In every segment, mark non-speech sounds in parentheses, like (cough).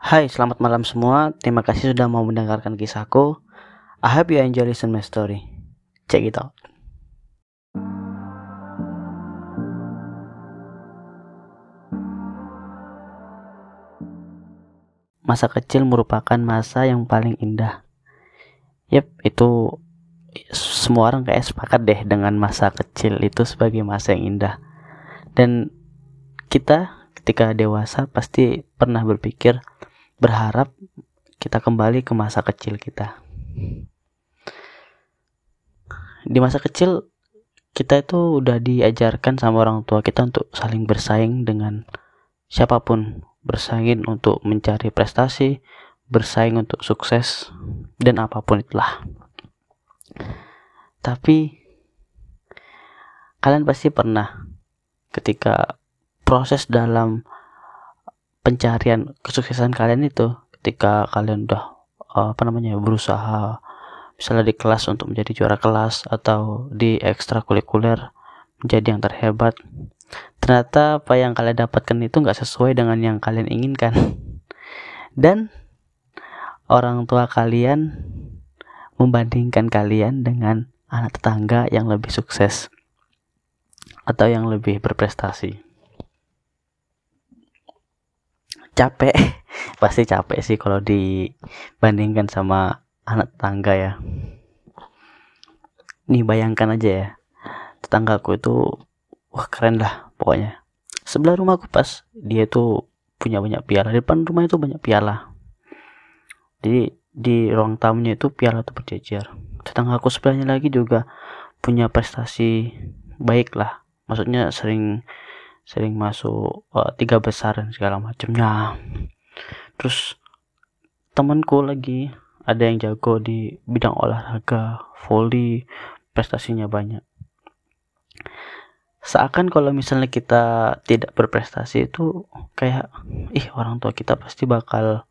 Hai, selamat malam semua. Terima kasih sudah mau mendengarkan kisahku. I hope you enjoy listen my story. Check it out. Masa kecil merupakan masa yang paling indah. Yep, itu semua orang kayak sepakat deh dengan masa kecil itu sebagai masa yang indah. Dan kita ketika dewasa pasti pernah berpikir berharap kita kembali ke masa kecil kita. Di masa kecil kita itu udah diajarkan sama orang tua kita untuk saling bersaing dengan siapa pun, bersaing untuk mencari prestasi, bersaing untuk sukses dan apa pun itulah. Tapi kalian pasti pernah ketika proses dalam pencarian kesuksesan kalian itu ketika kalian udah apa namanya berusaha misalnya di kelas untuk menjadi juara kelas atau di ekstrakurikuler menjadi yang terhebat ternyata apa yang kalian dapatkan itu nggak sesuai dengan yang kalian inginkan. (laughs) Dan orang tua kalian membandingkan kalian dengan anak tetangga yang lebih sukses atau yang lebih berprestasi capek. (laughs) Pasti capek sih kalau dibandingkan sama anak tetangga ya. Nih bayangkan aja ya. Tetanggaku itu wah keren lah pokoknya. Sebelah rumahku pas dia tuh punya banyak piala. Di depan rumah itu banyak piala. Jadi di ruang tamunya itu piala tuh berjejer. Tetanggaku sebelahnya lagi juga punya prestasi baik lah. Maksudnya sering sering masuk uh, tiga besar dan segala macamnya terus temanku lagi ada yang jago di bidang olahraga volley prestasinya banyak. Seakan kalau misalnya kita tidak berprestasi itu kayak ih orang tua kita pasti bakal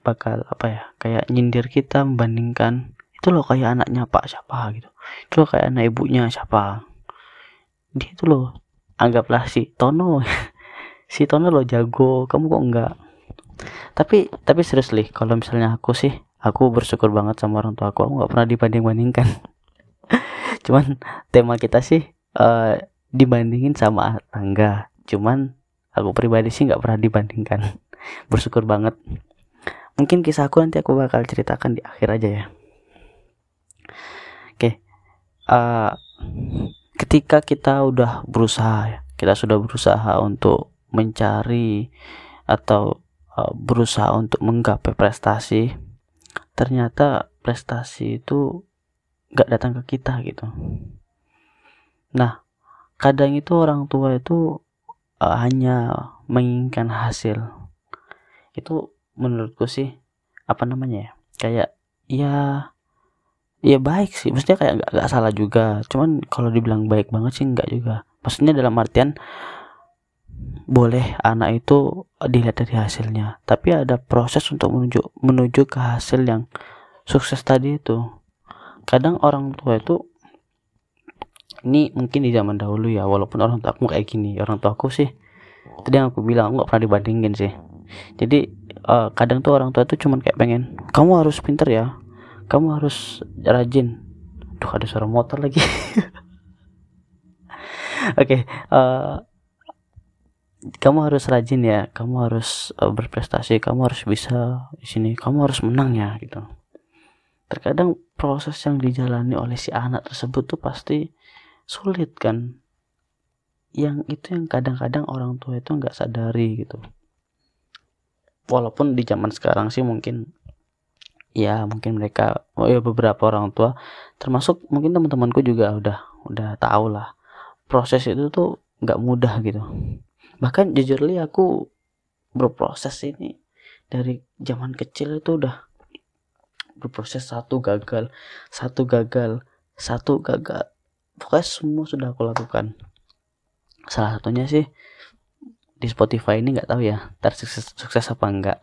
bakal apa ya kayak nyindir kita membandingkan itu loh kayak anaknya pak siapa gitu. Itu loh kayak anak ibunya siapa. Dia itu loh anggaplah si Tono (laughs) si Tono lo jago kamu kok enggak? Tapi tapi seriously kalau misalnya aku sih aku bersyukur banget sama orang tua aku. Aku nggak pernah dibanding bandingkan (laughs) cuman tema kita sih uh, dibandingin sama tangga. Cuman aku pribadi sih nggak pernah dibandingkan. (laughs) Bersyukur banget. Mungkin kisahku nanti aku bakal ceritakan di akhir aja ya. Oke okay. uh, eh, ketika kita udah berusaha ya kita sudah berusaha untuk mencari atau uh, berusaha untuk menggapai prestasi ternyata prestasi itu gak datang ke kita gitu. Nah kadang itu orang tua itu uh, hanya menginginkan hasil. Itu menurutku sih apa namanya ya kayak ya ya baik sih. Maksudnya kayak gak, gak salah juga. Cuman kalau dibilang baik banget sih nggak juga. Maksudnya dalam artian boleh anak itu dilihat dari hasilnya. Tapi ada proses untuk menuju menuju ke hasil yang sukses tadi itu. Kadang orang tua itu ini mungkin di zaman dahulu ya walaupun orang tua aku kayak gini. Orang tua aku sih tadi yang aku bilang aku gak pernah dibandingin sih. Jadi uh, kadang tuh orang tua tuh cuman kayak pengen kamu harus pinter ya kamu harus rajin. Tuh ada suara motor lagi. (laughs) Oke okay, uh, eh, kamu harus rajin ya. Kamu harus uh, berprestasi. Kamu harus bisa di sini. Kamu harus menang ya gitu. Terkadang proses yang dijalani oleh si anak tersebut tuh pasti sulit kan? Yang itu yang kadang-kadang orang tua itu nggak sadari gitu. Walaupun di zaman sekarang sih mungkin ya mungkin mereka oh ya beberapa orang tua termasuk mungkin teman-temanku juga udah udah tahu lah. Proses itu tuh nggak mudah gitu. Bahkan jujur li aku berproses ini dari zaman kecil itu udah berproses satu gagal satu gagal satu gagal. Pokoknya semua sudah aku lakukan. Salah satunya sih di Spotify ini nggak tahu ya tersukses sukses apa enggak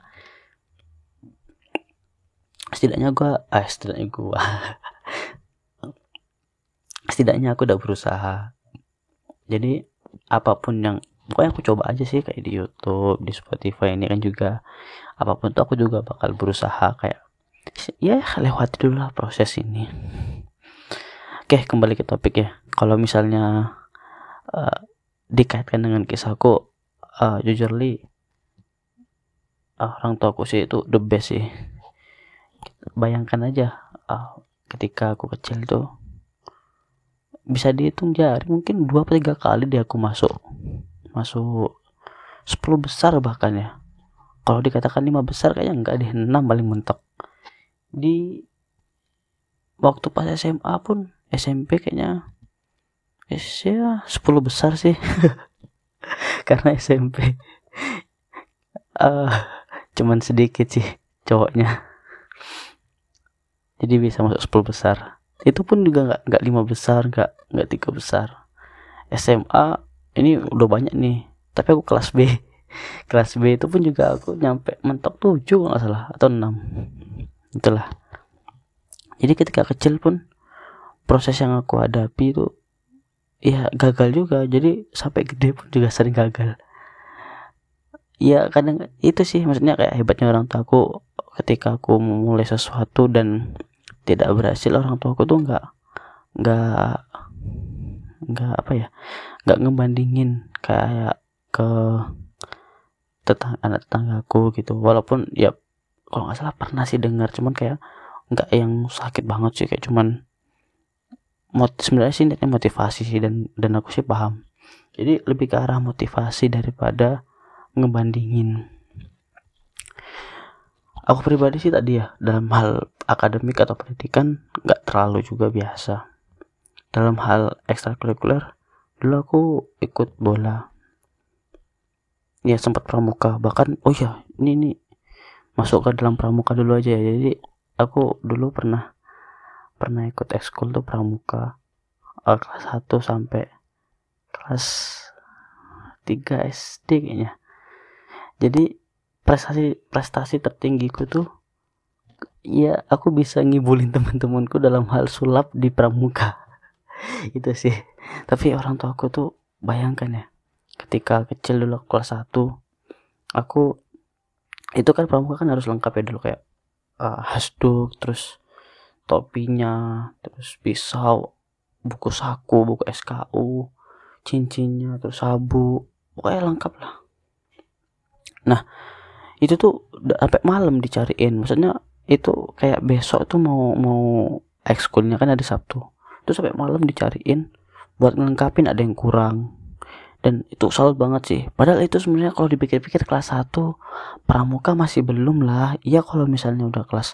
setidaknya gue ah setidaknya gue (laughs) setidaknya aku udah berusaha. Jadi apa pun yang pokoknya aku coba aja sih kayak di YouTube di Spotify ini kan juga. Apa pun tuh aku juga bakal berusaha kayak ya lewati dulu lah proses ini. Oke kembali ke topik ya. Kalau misalnya uh, dikaitkan dengan kisahku uh, jujur li uh, orang tuaku sih itu the best sih bayangkan aja uh, ketika aku kecil tuh bisa dihitung jari mungkin dua atau tiga kali dia aku masuk. Masuk 10 besar bahkan ya. Kalau dikatakan lima besar kayaknya enggak deh enam paling mentok. Di waktu pas SMA pun SMP kayaknya ya 10 besar sih. (laughs) Karena SMP uh, (laughs) cuman sedikit sih cowoknya jadi bisa masuk 10 besar. Itu pun juga nggak nggak lima besar nggak nggak tiga besar. SMA ini udah banyak nih. Tapi aku kelas B. (laughs) Kelas B itu pun juga aku nyampe mentok 7 nggak salah atau 6 itulah. Jadi ketika kecil pun proses yang aku hadapi itu ya gagal juga. Jadi sampai gede pun juga sering gagal. Ya kadang itu sih maksudnya kayak hebatnya orang tua aku ketika aku memulai sesuatu dan tidak berhasil orang tua aku tuh nggak nggak nggak apa ya nggak ngebandingin kayak ke tetangga anak tetanggaku gitu. Walaupun ya kalau nggak salah pernah sih dengar cuman kayak nggak yang sakit banget sih kayak cuman mot sebenarnya sih ini motivasi sih dan dan aku sih paham. Jadi lebih ke arah motivasi daripada ngebandingin aku pribadi sih tadi ya dalam hal akademik atau pendidikan nggak terlalu juga biasa. Dalam hal ekstrakurikuler dulu aku ikut bola. Ya sempat pramuka. Bahkan oh ya ini nih masuk ke dalam pramuka dulu aja ya. Jadi aku dulu pernah pernah ikut ekskul tuh pramuka. Uh, kelas 1 sampai kelas 3 SD kayaknya. Jadi prestasi prestasi tertinggiku tuh ya aku bisa ngibulin (laughs) teman-temanku dalam hal sulap di pramuka. (laughs) Itu sih. Tapi orang tua aku tuh bayangkan ya ketika kecil dulu kelas 1 aku itu kan pramuka kan harus lengkap ya dulu kayak uh, hasduk terus topinya terus pisau buku saku buku SKU cincinnya terus sabu pokoknya lengkap lah. Nah itu tuh sampai malam dicariin. Maksudnya itu kayak besok tuh mau mau ekskulnya kan ada Sabtu. Terus sampai malam dicariin buat ngelengkapin ada yang kurang. Dan itu salut banget sih. Padahal itu sebenarnya kalau dipikir-pikir kelas 1 pramuka masih belum lah. Iya kalau misalnya udah kelas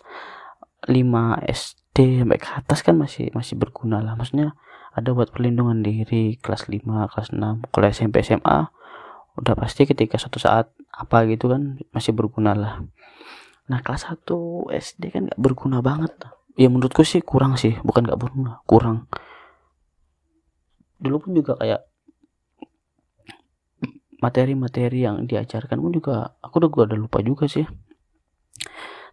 5 SD sampai ke atas kan masih masih berguna lah. Maksudnya ada buat perlindungan diri kelas 5 kelas 6 kalau SMP SMA udah pasti ketika suatu saat apa gitu kan masih berguna lah. Nah kelas 1 SD kan gak berguna banget. Ya menurutku sih kurang sih. Bukan gak berguna kurang. Dulu pun juga kayak materi-materi yang diajarkan pun juga aku udah gua udah lupa juga sih.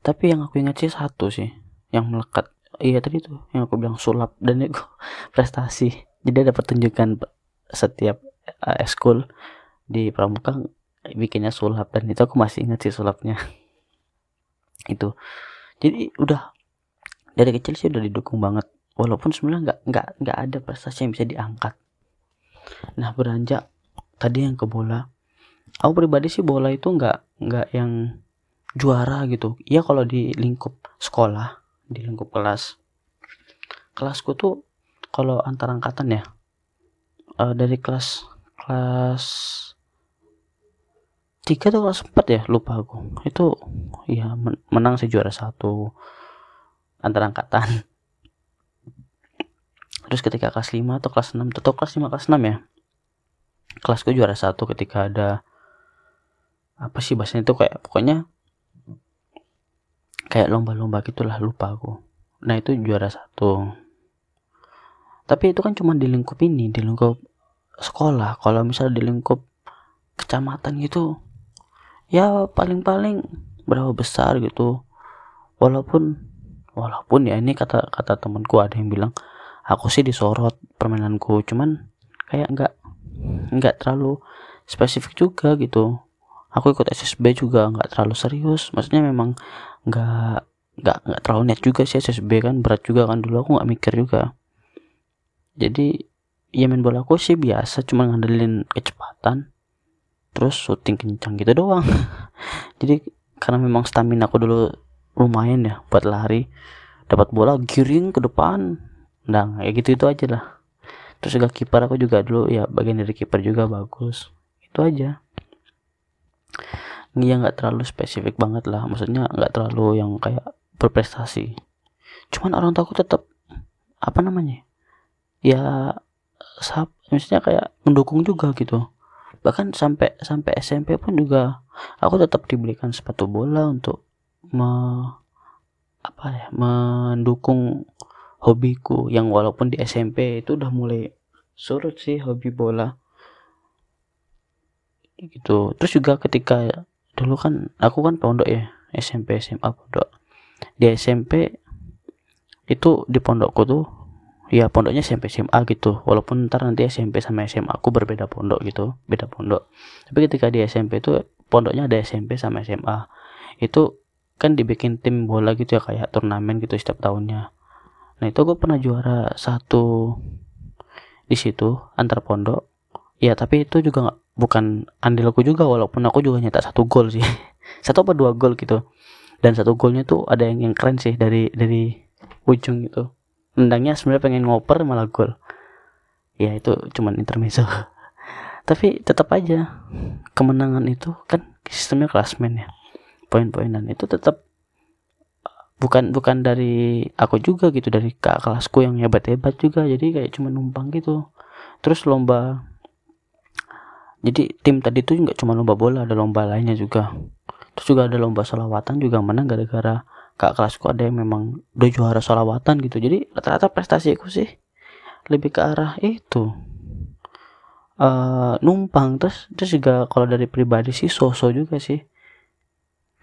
Tapi yang aku ingat sih satu sih yang melekat. Iya tadi tuh yang aku bilang sulap dan itu (laughs) prestasi. Jadi ada pertunjukan setiap uh, school di pramuka bikinnya sulap dan itu aku masih ingat sih sulapnya. (laughs) Itu. Jadi udah dari kecil sih udah didukung banget. Walaupun sebenarnya nggak nggak nggak ada prestasi yang bisa diangkat. Nah beranjak tadi yang ke bola. Aku pribadi sih bola itu nggak nggak yang juara gitu. Ya kalau di lingkup sekolah di lingkup kelas. Kelasku tuh kalau antar angkatan ya uh, dari kelas kelas tiga atau kelas empat ya lupa aku. Itu ya menang sih juara satu antar angkatan. Terus ketika kelas 5 atau kelas 6 atau kelas 5 kelas 6 ya. Kelasku juara satu ketika ada apa sih bahasanya itu kayak pokoknya kayak lomba-lomba gitulah lupa aku. Nah itu juara satu. Tapi itu kan cuma di lingkup ini di lingkup sekolah. Kalau misalnya di lingkup kecamatan gitu ya paling-paling berapa besar gitu. Walaupun walaupun ya ini kata kata temanku ada yang bilang aku sih disorot permainanku. Cuman kayak nggak nggak terlalu spesifik juga gitu. Aku ikut SSB juga nggak terlalu serius. Maksudnya memang nggak nggak nggak terlalu net juga sih SSB kan berat juga kan. Dulu aku nggak mikir juga. Jadi ya main bola aku sih biasa cuma ngandelin kecepatan terus syuting kencang gitu doang. (laughs) Jadi karena memang stamina aku dulu lumayan ya buat lari dapat bola giring ke depan nah ya gitu itu aja lah. Terus juga kiper aku juga dulu ya bagian dari kiper juga bagus itu aja. Ya nggak terlalu spesifik banget lah maksudnya nggak terlalu yang kayak berprestasi. Cuman orang tua aku tetap apa namanya ya sab maksudnya kayak mendukung juga gitu bahkan sampai sampai SMP pun juga aku tetap dibelikan sepatu bola untuk me, apa ya mendukung hobiku yang walaupun di SMP itu udah mulai surut sih hobi bola. Gitu. Terus juga ketika dulu kan aku kan pondok ya SMP SMA pondok. Di SMP itu di pondokku tuh ya pondoknya SMP SMA gitu. Walaupun ntar nanti SMP sama SMA aku berbeda pondok gitu beda pondok. Tapi ketika di SMP itu pondoknya ada SMP sama SMA itu kan dibikin tim bola gitu ya kayak turnamen gitu setiap tahunnya. Nah itu aku pernah juara satu di situ antar pondok. Ya tapi itu juga gak, bukan andilku juga walaupun aku juga nyetak satu gol sih. (laughs) Satu apa dua gol gitu. Dan satu golnya tuh ada yang yang keren sih dari dari ujung itu nendangnya sebenarnya pengen ngoper malah gol. Ya itu cuman intermezzo. (laughs) Tapi tetap aja kemenangan itu kan sistemnya klasmen ya. Poin-poinan itu tetap bukan bukan dari aku juga gitu dari kak kelasku yang hebat-hebat juga. Jadi kayak cuma numpang gitu. Terus lomba jadi tim tadi tuh nggak cuma lomba bola ada lomba lainnya juga. Terus juga ada lomba solawatan juga menang gara-gara kak kelasku ada yang memang udah juara solawatan gitu. Jadi rata-rata prestasiku sih lebih ke arah itu. Uh, numpang. Terus terus juga kalau dari pribadi sih sosok juga sih.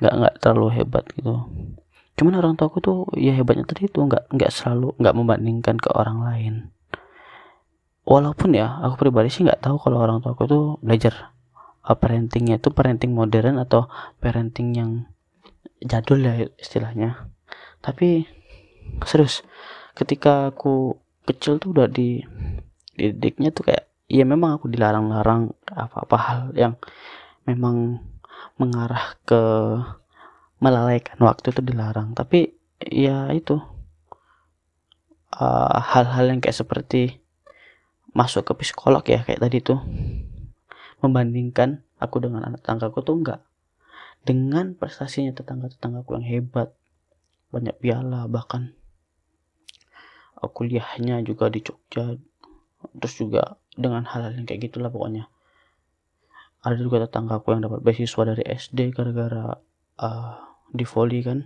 Nggak nggak terlalu hebat gitu. Cuman orang tuaku tuh ya hebatnya tadi itu nggak nggak selalu nggak membandingkan ke orang lain. Walaupun ya aku pribadi sih nggak tahu kalau orang tuaku tuh belajar uh, parentingnya itu parenting modern atau parenting yang jadul ya istilahnya. Tapi serius ketika aku kecil tuh udah di didiknya tuh kayak ya memang aku dilarang-larang apa-apa hal yang memang mengarah ke melalaikan. Waktu itu dilarang tapi ya itu uh, hal-hal uh, yang kayak seperti masuk ke psikolog ya kayak tadi tuh membandingkan aku dengan anak tetanggaku tuh enggak dengan prestasinya tetangga-tetanggaku yang hebat. Banyak piala bahkan kuliahnya juga di Jogja. Terus juga dengan hal-hal yang kayak gitulah pokoknya. Ada juga tetanggaku yang dapat beasiswa dari SD gara-gara uh, di volley kan.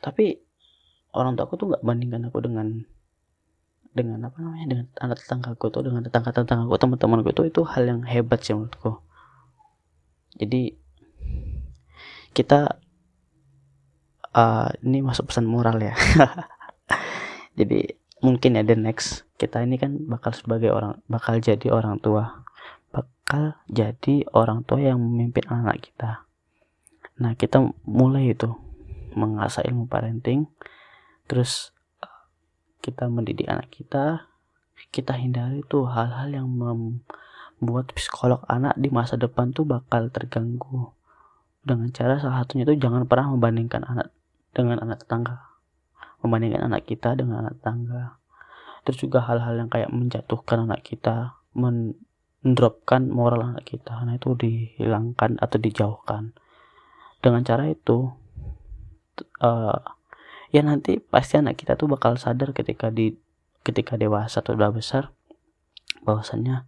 Tapi orang tua aku tuh nggak bandingkan aku dengan dengan apa namanya dengan anak tetanggaku tuh dengan tetangga tetanggaku teman-temanku itu itu hal yang hebat sih menurutku. Jadi kita uh, ini masuk pesan moral ya. (laughs) Jadi mungkin ya the next kita ini kan bakal sebagai orang bakal jadi orang tua. Bakal jadi orang tua yang memimpin anak kita. Nah kita mulai itu mengasah ilmu parenting. Terus kita mendidik anak kita. Kita hindari tuh hal-hal yang membuat psikolog anak di masa depan tuh bakal terganggu dengan cara salah satunya itu jangan pernah membandingkan anak dengan anak tetangga. Membandingkan anak kita dengan anak tetangga. Terus juga hal-hal yang kayak menjatuhkan anak kita mendropkan moral anak kita nah itu dihilangkan atau dijauhkan. Dengan cara itu uh, ya nanti pasti anak kita tuh bakal sadar ketika di ketika dewasa atau udah besar bahwasannya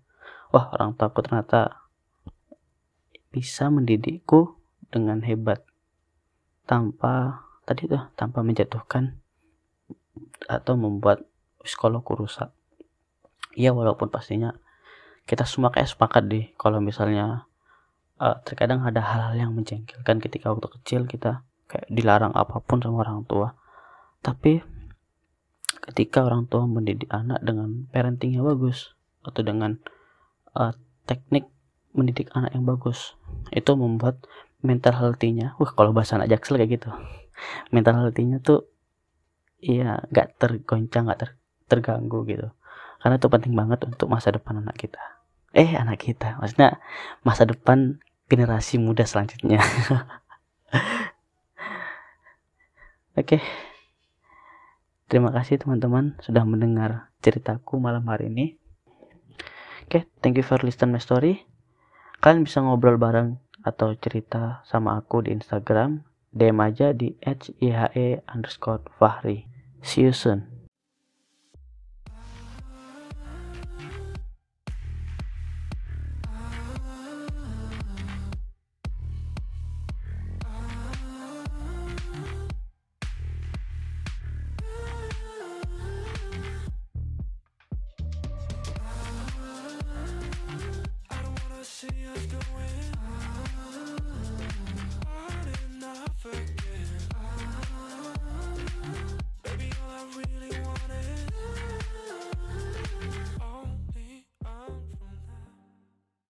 wah orang tua aku ternyata bisa mendidikku dengan hebat. Tanpa tadi tuh tanpa menjatuhkan atau membuat psikologku rusak. Ya walaupun pastinya kita semua kayak sepakat deh kalau misalnya uh, terkadang ada hal-hal yang menjengkelkan ketika waktu kecil kita kayak dilarang apa pun sama orang tua. Tapi ketika orang tua mendidik anak dengan parenting yang bagus atau dengan uh, teknik mendidik anak yang bagus itu membuat mental healthy-nya. Wah kalau bahasa anak jaksel kayak gitu. Mental healthy-nya tuh iya gak tergoncang gak ter, terganggu gitu. Karena itu penting banget untuk masa depan anak kita. Eh anak kita. Maksudnya masa depan generasi muda selanjutnya. (laughs) Oke. Terima kasih teman-teman sudah mendengar ceritaku malam hari ini. Oke thank you for listen my story. Kalian bisa ngobrol bareng atau cerita sama aku di Instagram DM aja di hihe underscore fahri. See you soon